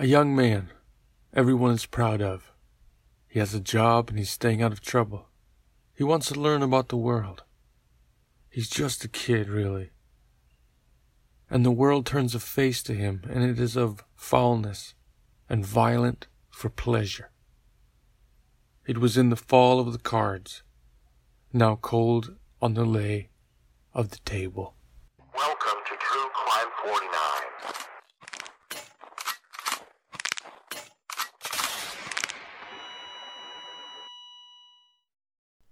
A young man everyone is proud of. He has a job and he's staying out of trouble. He wants to learn about the world. He's just a kid, really. And the world turns a face to him, and it is of foulness and violent for pleasure. It was in the fall of the cards, now cold on the lay of the table. Welcome to True Crime 49.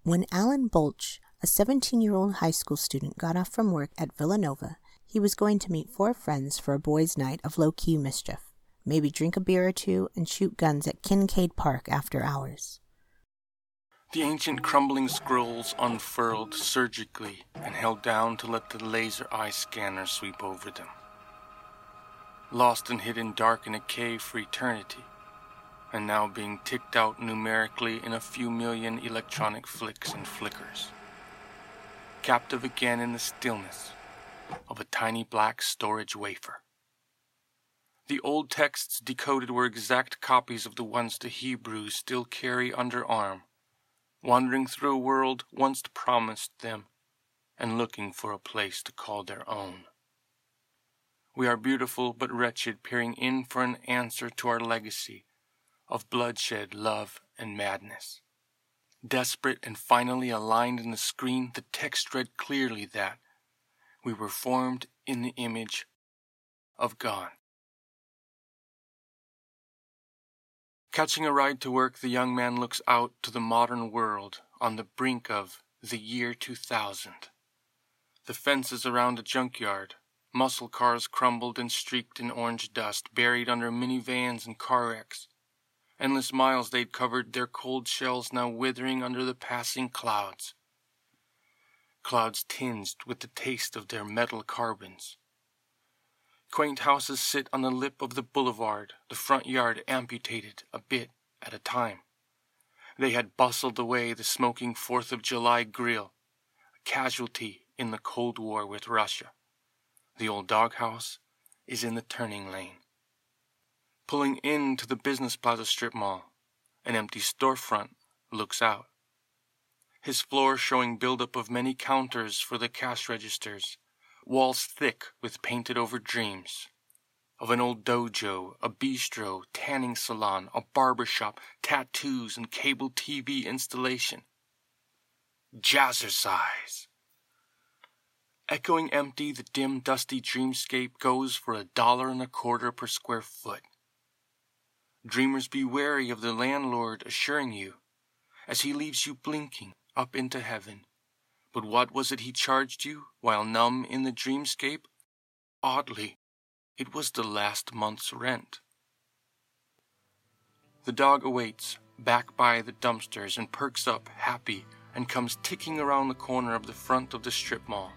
When Alan Bolch, a 17 year old high school student, got off from work at Villanova, he was going to meet four friends for a boys' night of low key mischief, maybe drink a beer or two and shoot guns at Kincaid Park after hours. The ancient crumbling scrolls unfurled surgically and held down to let the laser eye scanner sweep over them. Lost and hidden dark in a cave for eternity, and now being ticked out numerically in a few million electronic flicks and flickers. Captive again in the stillness of a tiny black storage wafer. The old texts decoded were exact copies of the ones the Hebrews still carry under arm, wandering through a world once promised them and looking for a place to call their own. We are beautiful but wretched, peering in for an answer to our legacy of bloodshed, love, and madness. Desperate and finally aligned in the screen, the text read clearly that we were formed in the image of God. Catching a ride to work, the young man looks out to the modern world on the brink of the year 2000. The fences around a junkyard, muscle cars crumbled and streaked in orange dust, buried under minivans and car wrecks, Endless miles they'd covered, their cold shells now withering under the passing clouds. Clouds tinged with the taste of their metal carbons. Quaint houses sit on the lip of the boulevard, the front yard amputated a bit at a time. They had bustled away the smoking Fourth of July grill, a casualty in the Cold War with Russia. The old doghouse is in the turning lane pulling into the Business Plaza strip mall. An empty storefront looks out. His floor showing buildup of many counters for the cash registers, walls thick with painted over dreams. Of an old dojo, a bistro, tanning salon, a barber shop, tattoos, and cable TV installation. Jazzercise. Echoing empty, the dim, dusty dreamscape goes for a dollar and a quarter per square foot. Dreamers be wary of the landlord assuring you, as he leaves you blinking up into heaven. But what was it he charged you while numb in the dreamscape? Oddly, it was the last month's rent. The dog awaits back by the dumpsters and perks up, happy, and comes ticking around the corner of the front of the strip mall.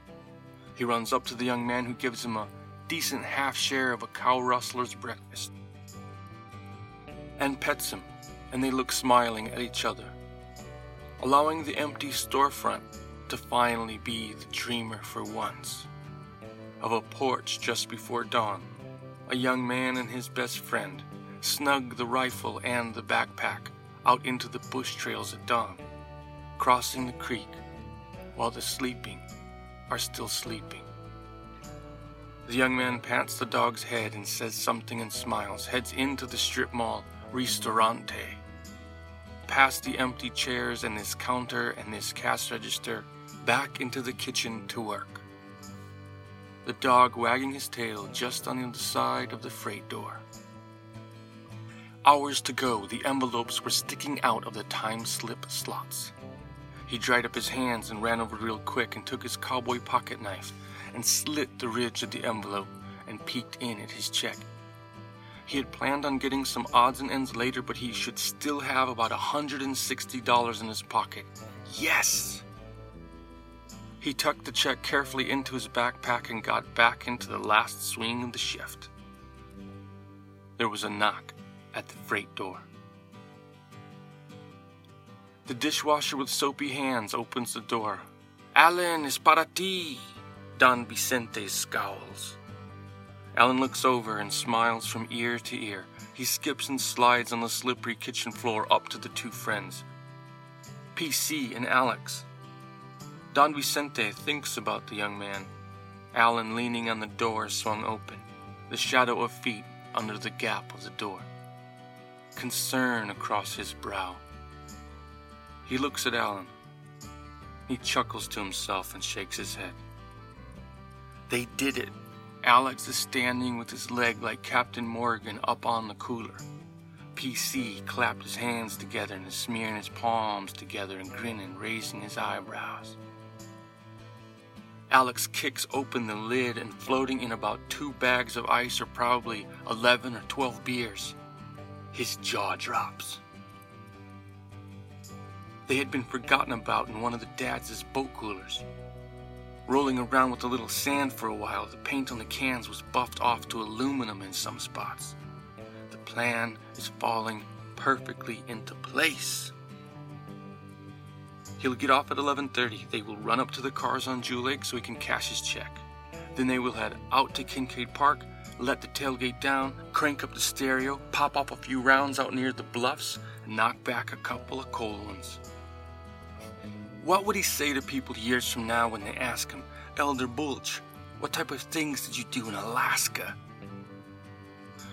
He runs up to the young man who gives him a decent half share of a cow rustler's breakfast and pets him, and they look smiling at each other, allowing the empty storefront to finally be the dreamer for once. Of a porch just before dawn, a young man and his best friend snug the rifle and the backpack out into the bush trails at dawn, crossing the creek while the sleeping are still sleeping. The young man pats the dog's head and says something and smiles, heads into the strip mall ristorante. Past the empty chairs and this counter and this cash register, back into the kitchen to work. The dog wagging his tail just on the other side of the freight door. Hours to go, the envelopes were sticking out of the time slip slots. He dried up his hands and ran over real quick and took his cowboy pocket knife and slit the ridge of the envelope and peeked in at his check. He had planned on getting some odds and ends later, but he should still have about $160 in his pocket. Yes! He tucked the check carefully into his backpack and got back into the last swing of the shift. There was a knock at the freight door. The dishwasher with soapy hands opens the door. Alan, es para ti! Don Vicente scowls. Alan looks over and smiles from ear to ear. He skips and slides on the slippery kitchen floor up to the two friends, PC and Alex. Don Vicente thinks about the young man. Alan leaning on the door swung open, the shadow of feet under the gap of the door. Concern across his brow. He looks at Alan. He chuckles to himself and shakes his head. They did it. Alex is standing with his leg like Captain Morgan up on the cooler. PC clapped his hands together and is smearing his palms together and grinning, raising his eyebrows. Alex kicks open the lid and floating in about two bags of ice are probably 11 or 12 beers. His jaw drops. They had been forgotten about in one of the dad's boat coolers. Rolling around with a little sand for a while, the paint on the cans was buffed off to aluminum in some spots. The plan is falling perfectly into place. He'll get off at 11:30. They will run up to the Carrs on Jewel Lake so he can cash his check. Then they will head out to Kincaid Park, let the tailgate down, crank up the stereo, pop off a few rounds out near the bluffs, and knock back a couple of cold ones. What would he say to people years from now when they ask him, Elder Bulch, what type of things did you do in Alaska?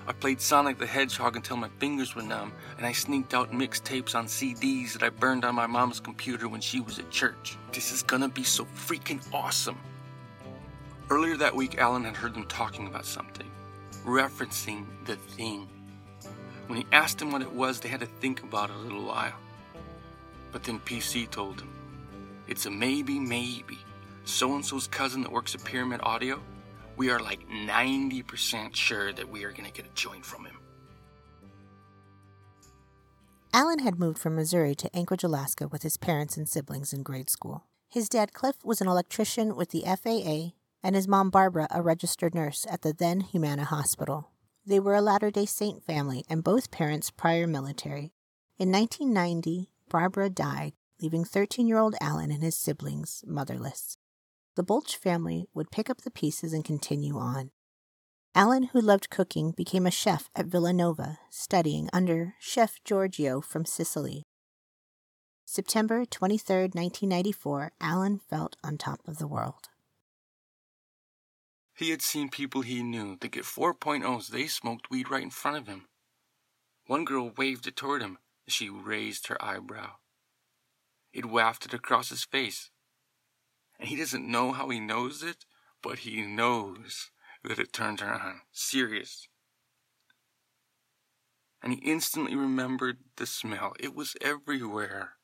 I played Sonic the Hedgehog until my fingers were numb, and I sneaked out mixtapes on CDs that I burned on my mom's computer when she was at church. This is gonna be so freaking awesome. Earlier that week, Alan had heard them talking about something, referencing the thing. When he asked him what it was, they had to think about it a little while. But then PC told him, it's a maybe, maybe. So and so's cousin that works at Pyramid Audio, we are like 90% sure that we are going to get a joint from him. Alan had moved from Missouri to Anchorage, Alaska with his parents and siblings in grade school. His dad, Cliff, was an electrician with the FAA, and his mom, Barbara, a registered nurse at the then Humana Hospital. They were a Latter day Saint family, and both parents prior military. In 1990, Barbara died, leaving 13 year old Alan and his siblings motherless. The Bulch family would pick up the pieces and continue on. Alan, who loved cooking, became a chef at Villanova, studying under Chef Giorgio from Sicily. September 23, 1994, Alan felt on top of the world. He had seen people he knew that get 4.0s. They smoked weed right in front of him. One girl waved it toward him as she raised her eyebrow. It wafted across his face. And he doesn't know how he knows it, but he knows that it turned her on. Serious. And he instantly remembered the smell. It was everywhere.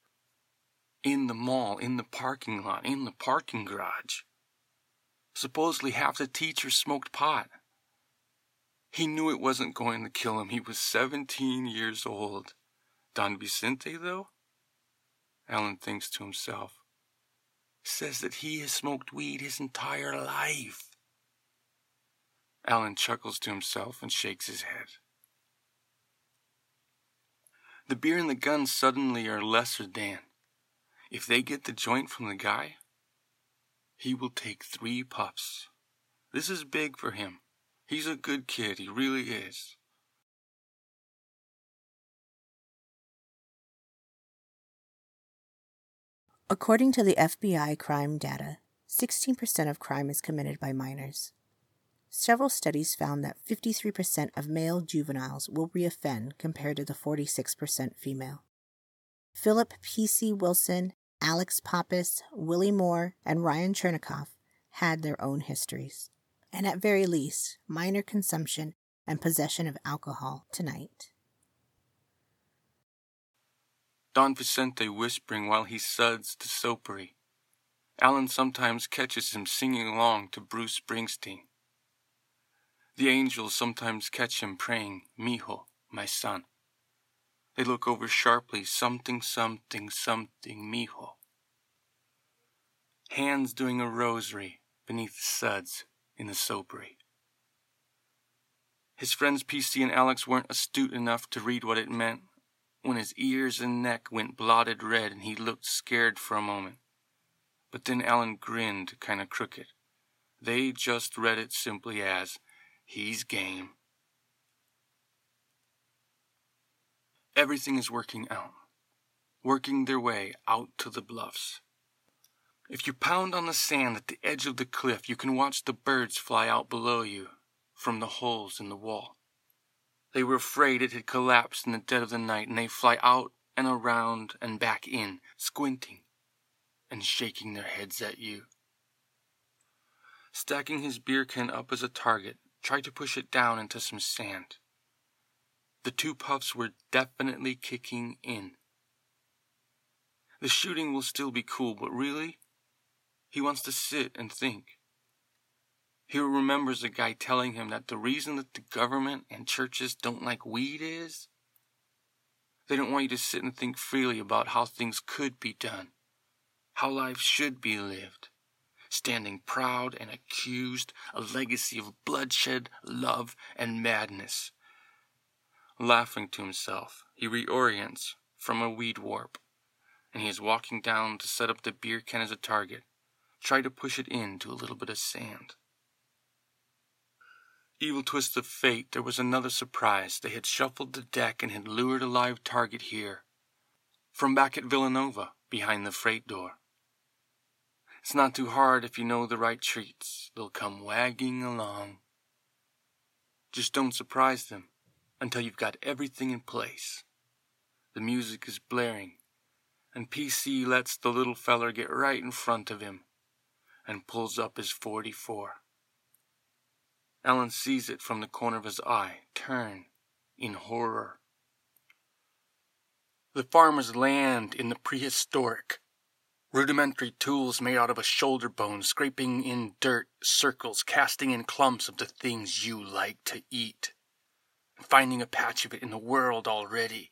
In the mall, in the parking lot, in the parking garage. Supposedly half the teachers smoked pot. He knew it wasn't going to kill him. He was 17 years old. Don Vicente, though? Alan thinks to himself. Says that he has smoked weed his entire life. Alan chuckles to himself and shakes his head. The beer and the gun suddenly are lesser than. If they get the joint from the guy, he will take three puffs. This is big for him. He's a good kid, he really is. According to the FBI crime data, 16% of crime is committed by minors. Several studies found that 53% of male juveniles will reoffend compared to the 46% female. Philip P.C. Wilson, Alex Pappas, Willie Moore, and Ryan Chernikoff had their own histories, and at very least, minor consumption and possession of alcohol tonight. Don Vicente whispering while he suds to soapery. Alan sometimes catches him singing along to Bruce Springsteen. The angels sometimes catch him praying, Mijo, my son. They look over sharply, something, something, something, Mijo. Hands doing a rosary beneath the suds in the soapery. His friends PC and Alex weren't astute enough to read what it meant when his ears and neck went blotted red and he looked scared for a moment. But then Alan grinned kind of crooked. They just read it simply as, he's game. Everything is working out, working their way out to the bluffs. If you pound on the sand at the edge of the cliff, you can watch the birds fly out below you from the holes in the wall. They were afraid it had collapsed in the dead of the night, and they fly out and around and back in, squinting and shaking their heads at you. Stacking his beer can up as a target, tried to push it down into some sand. The two puffs were definitely kicking in. The shooting will still be cool, but really, he wants to sit and think. He remembers a guy telling him that the reason that the government and churches don't like weed is they don't want you to sit and think freely about how things could be done, how life should be lived, standing proud and accused, a legacy of bloodshed, love, and madness. Laughing to himself, he reorients from a weed warp, and he is walking down to set up the beer can as a target, try to push it into a little bit of sand. Evil twist of fate, there was another surprise. They had shuffled the deck and had lured a live target here. From back at Villanova, behind the freight door. It's not too hard if you know the right treats. They'll come wagging along. Just don't surprise them until you've got everything in place. The music is blaring, and PC lets the little feller get right in front of him and pulls up his 44. Alan sees it from the corner of his eye, turn in horror. The farmer's land in the prehistoric. Rudimentary tools made out of a shoulder bone, scraping in dirt circles, casting in clumps of the things you like to eat, finding a patch of it in the world already.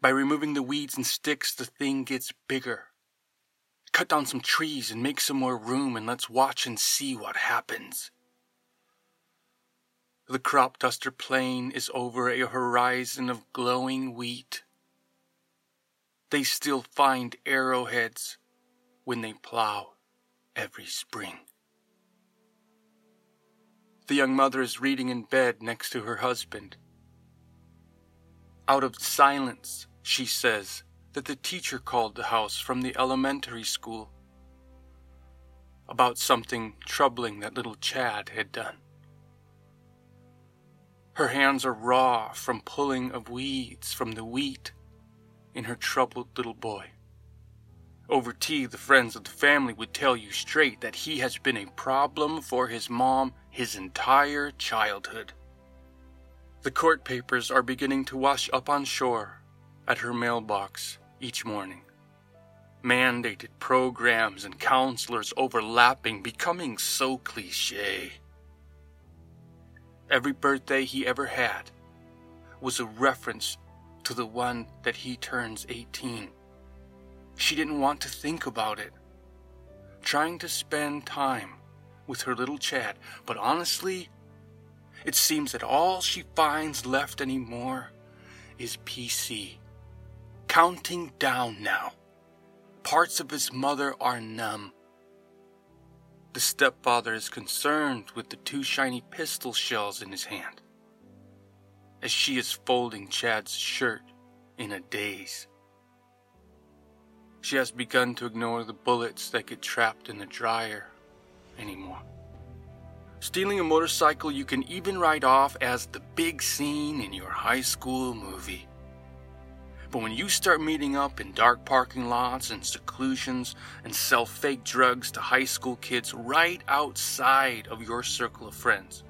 By removing the weeds and sticks, the thing gets bigger. Cut down some trees and make some more room, and let's watch and see what happens. The crop duster plane is over a horizon of glowing wheat. They still find arrowheads when they plow every spring. The young mother is reading in bed next to her husband. Out of silence, she says that the teacher called the house from the elementary school about something troubling that little Chad had done. Her hands are raw from pulling of weeds from the wheat in her troubled little boy. Over tea, the friends of the family would tell you straight that he has been a problem for his mom his entire childhood. The court papers are beginning to wash up on shore at her mailbox each morning. Mandated programs and counselors overlapping, becoming so cliche. Every birthday he ever had was a reference to the one that he turns 18. She didn't want to think about it. Trying to spend time with her little Chad, but honestly, it seems that all she finds left anymore is PC. Counting down now. Parts of his mother are numb. The stepfather is concerned with the two shiny pistol shells in his hand, as she is folding Chad's shirt in a daze. She has begun to ignore the bullets that get trapped in the dryer anymore. Stealing a motorcycle you can even write off as the big scene in your high school movie. But when you start meeting up in dark parking lots and seclusions and sell fake drugs to high school kids right outside of your circle of friends,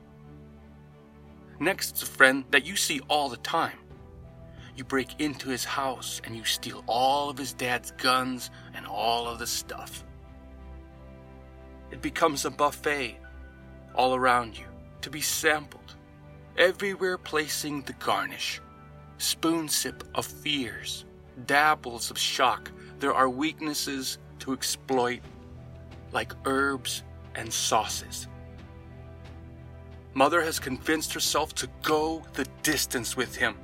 next it's a friend that you see all the time. You break into his house and you steal all of his dad's guns and all of the stuff. It becomes a buffet all around you to be sampled, everywhere placing the garnish spoon sip of fears, dabbles of shock. There are weaknesses to exploit, like herbs and sauces. Mother has convinced herself to go the distance with him.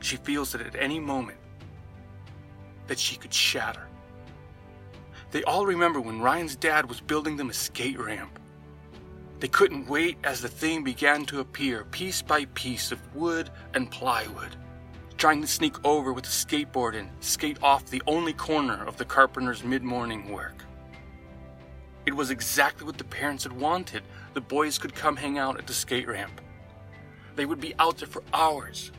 She feels that at any moment that she could shatter. They all remember when Ryan's dad was building them a skate ramp. They couldn't wait as the thing began to appear piece by piece of wood and plywood, trying to sneak over with a skateboard and skate off the only corner of the carpenter's mid morning work. It was exactly what the parents had wanted. The boys could come hang out at the skate ramp. They would be out there for hours.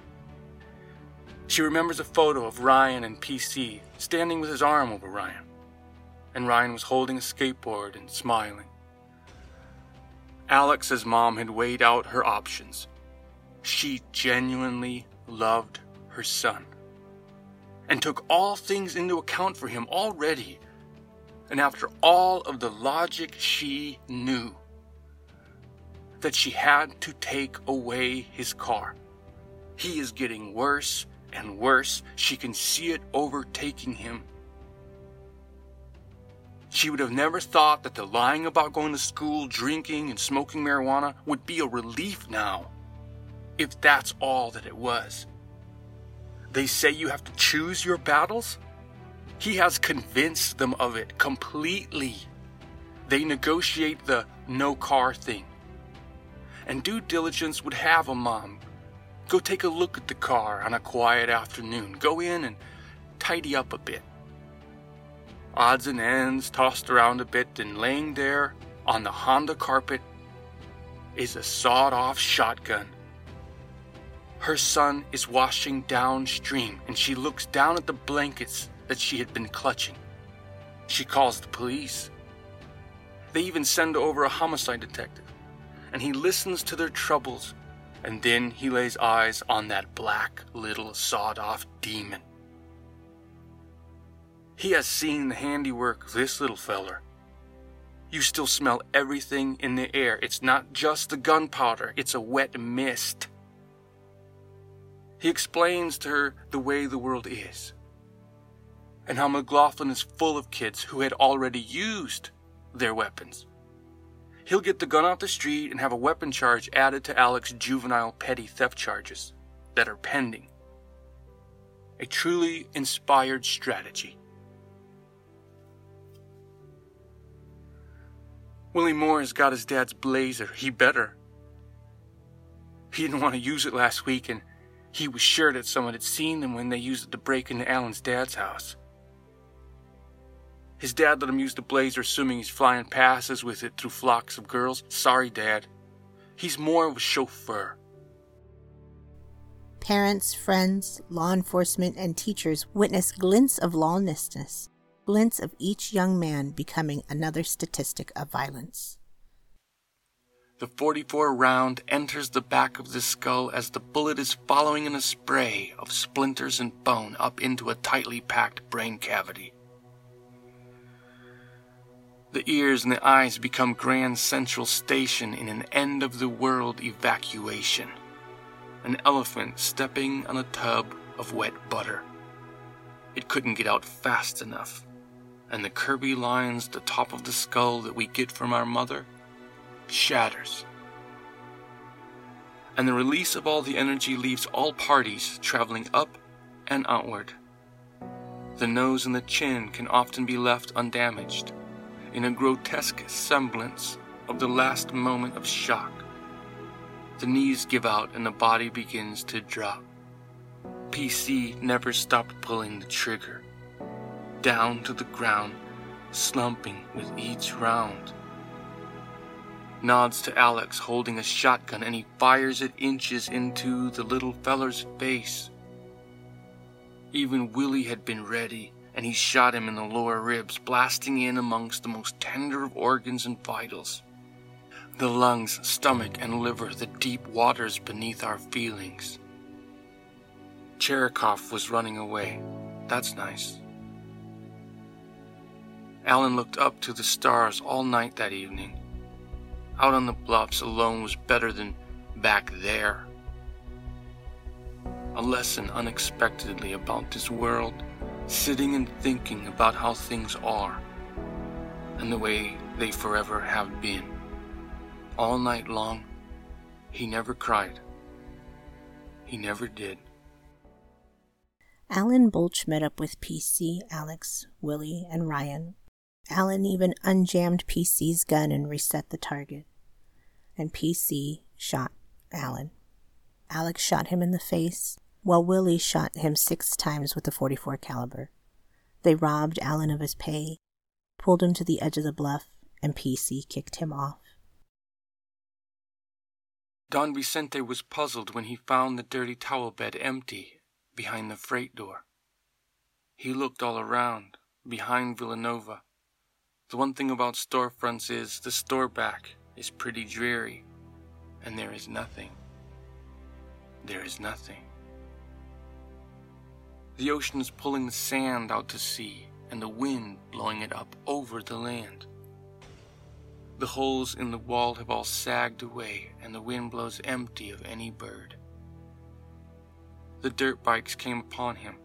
She remembers a photo of Ryan and PC standing with his arm over Ryan, and Ryan was holding a skateboard and smiling. Alex's mom had weighed out her options. She genuinely loved her son and took all things into account for him already. And after all of the logic she knew, that she had to take away his car. He is getting worse and worse. She can see it overtaking him. She would have never thought that the lying about going to school, drinking, and smoking marijuana would be a relief now, if that's all that it was. They say you have to choose your battles? He has convinced them of it completely. They negotiate the no car thing. And due diligence would have a mom go take a look at the car on a quiet afternoon, go in and tidy up a bit odds and ends tossed around a bit, and laying there on the Honda carpet is a sawed off shotgun. Her son is washing downstream, and she looks down at the blankets that she had been clutching. She calls the police. They even send over a homicide detective, and he listens to their troubles, and then he lays eyes on that black little sawed off demon. He has seen the handiwork of this little feller. You still smell everything in the air. It's not just the gunpowder, it's a wet mist. He explains to her the way the world is, and how McLaughlin is full of kids who had already used their weapons. He'll get the gun off the street and have a weapon charge added to Alex's juvenile petty theft charges that are pending. A truly inspired strategy. Willie Moore has got his dad's blazer. He better. He didn't want to use it last week, and he was sure that someone had seen them when they used it to break into Alan's dad's house. His dad let him use the blazer, assuming he's flying passes with it through flocks of girls. Sorry, Dad. He's more of a chauffeur. Parents, friends, law enforcement, and teachers witness glints of lawlessness glints of each young man becoming another statistic of violence. The 44 round enters the back of the skull as the bullet is following in a spray of splinters and bone up into a tightly packed brain cavity. The ears and the eyes become Grand Central Station in an end of the world evacuation. An elephant stepping on a tub of wet butter. It couldn't get out fast enough and the Kirby lines, the top of the skull that we get from our mother, shatters. And the release of all the energy leaves all parties traveling up and outward. The nose and the chin can often be left undamaged, in a grotesque semblance of the last moment of shock. The knees give out and the body begins to drop. PC never stopped pulling the trigger down to the ground, slumping with each round. Nods to Alex holding a shotgun and he fires it inches into the little feller's face. Even Willie had been ready and he shot him in the lower ribs, blasting in amongst the most tender of organs and vitals. The lungs, stomach, and liver, the deep waters beneath our feelings. Chernikoff was running away. That's nice. Alan looked up to the stars all night that evening. Out on the bluffs alone was better than back there. A lesson unexpectedly about this world, sitting and thinking about how things are and the way they forever have been. All night long, he never cried. He never did. Alan Bulch met up with PC, Alex, Willie, and Ryan Alan even unjammed PC's gun and reset the target. and PC shot Alan. Alex shot him in the face, while Willie shot him six times with the 44 caliber. They robbed Alan of his pay, pulled him to the edge of the bluff, and PC kicked him off. Don Vicente was puzzled when he found the dirty towel bed empty behind the freight door. He looked all around, behind Villanova. The one thing about storefronts is the store back is pretty dreary, and there is nothing. There is nothing. The ocean is pulling the sand out to sea, and the wind blowing it up over the land. The holes in the wall have all sagged away, and the wind blows empty of any bird. The dirt bikes came upon him,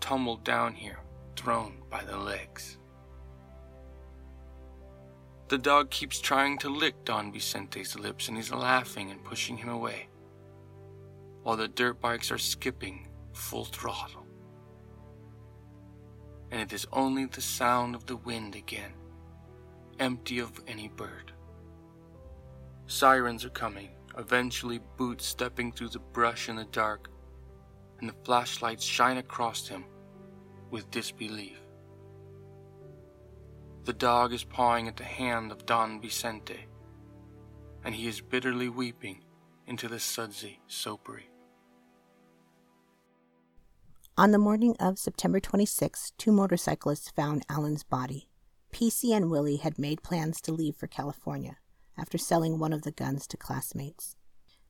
tumbled down here, thrown by the legs. The dog keeps trying to lick Don Vicente's lips, and he's laughing and pushing him away, while the dirt bikes are skipping full throttle. And it is only the sound of the wind again, empty of any bird. Sirens are coming, eventually boots stepping through the brush in the dark, and the flashlights shine across him with disbelief. The dog is pawing at the hand of Don Vicente, and he is bitterly weeping into the sudsy soapery. On the morning of September 26, two motorcyclists found Alan's body. PC and Willie had made plans to leave for California after selling one of the guns to classmates.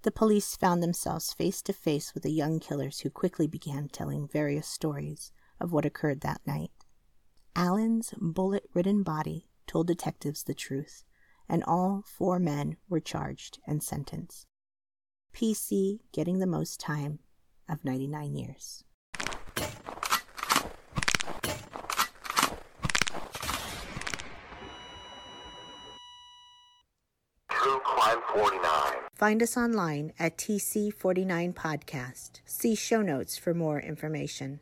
The police found themselves face to face with the young killers who quickly began telling various stories of what occurred that night. Alan's bullet ridden body told detectives the truth, and all four men were charged and sentenced. PC getting the most time of 99 years. True Crime 49. Find us online at TC49 Podcast. See show notes for more information.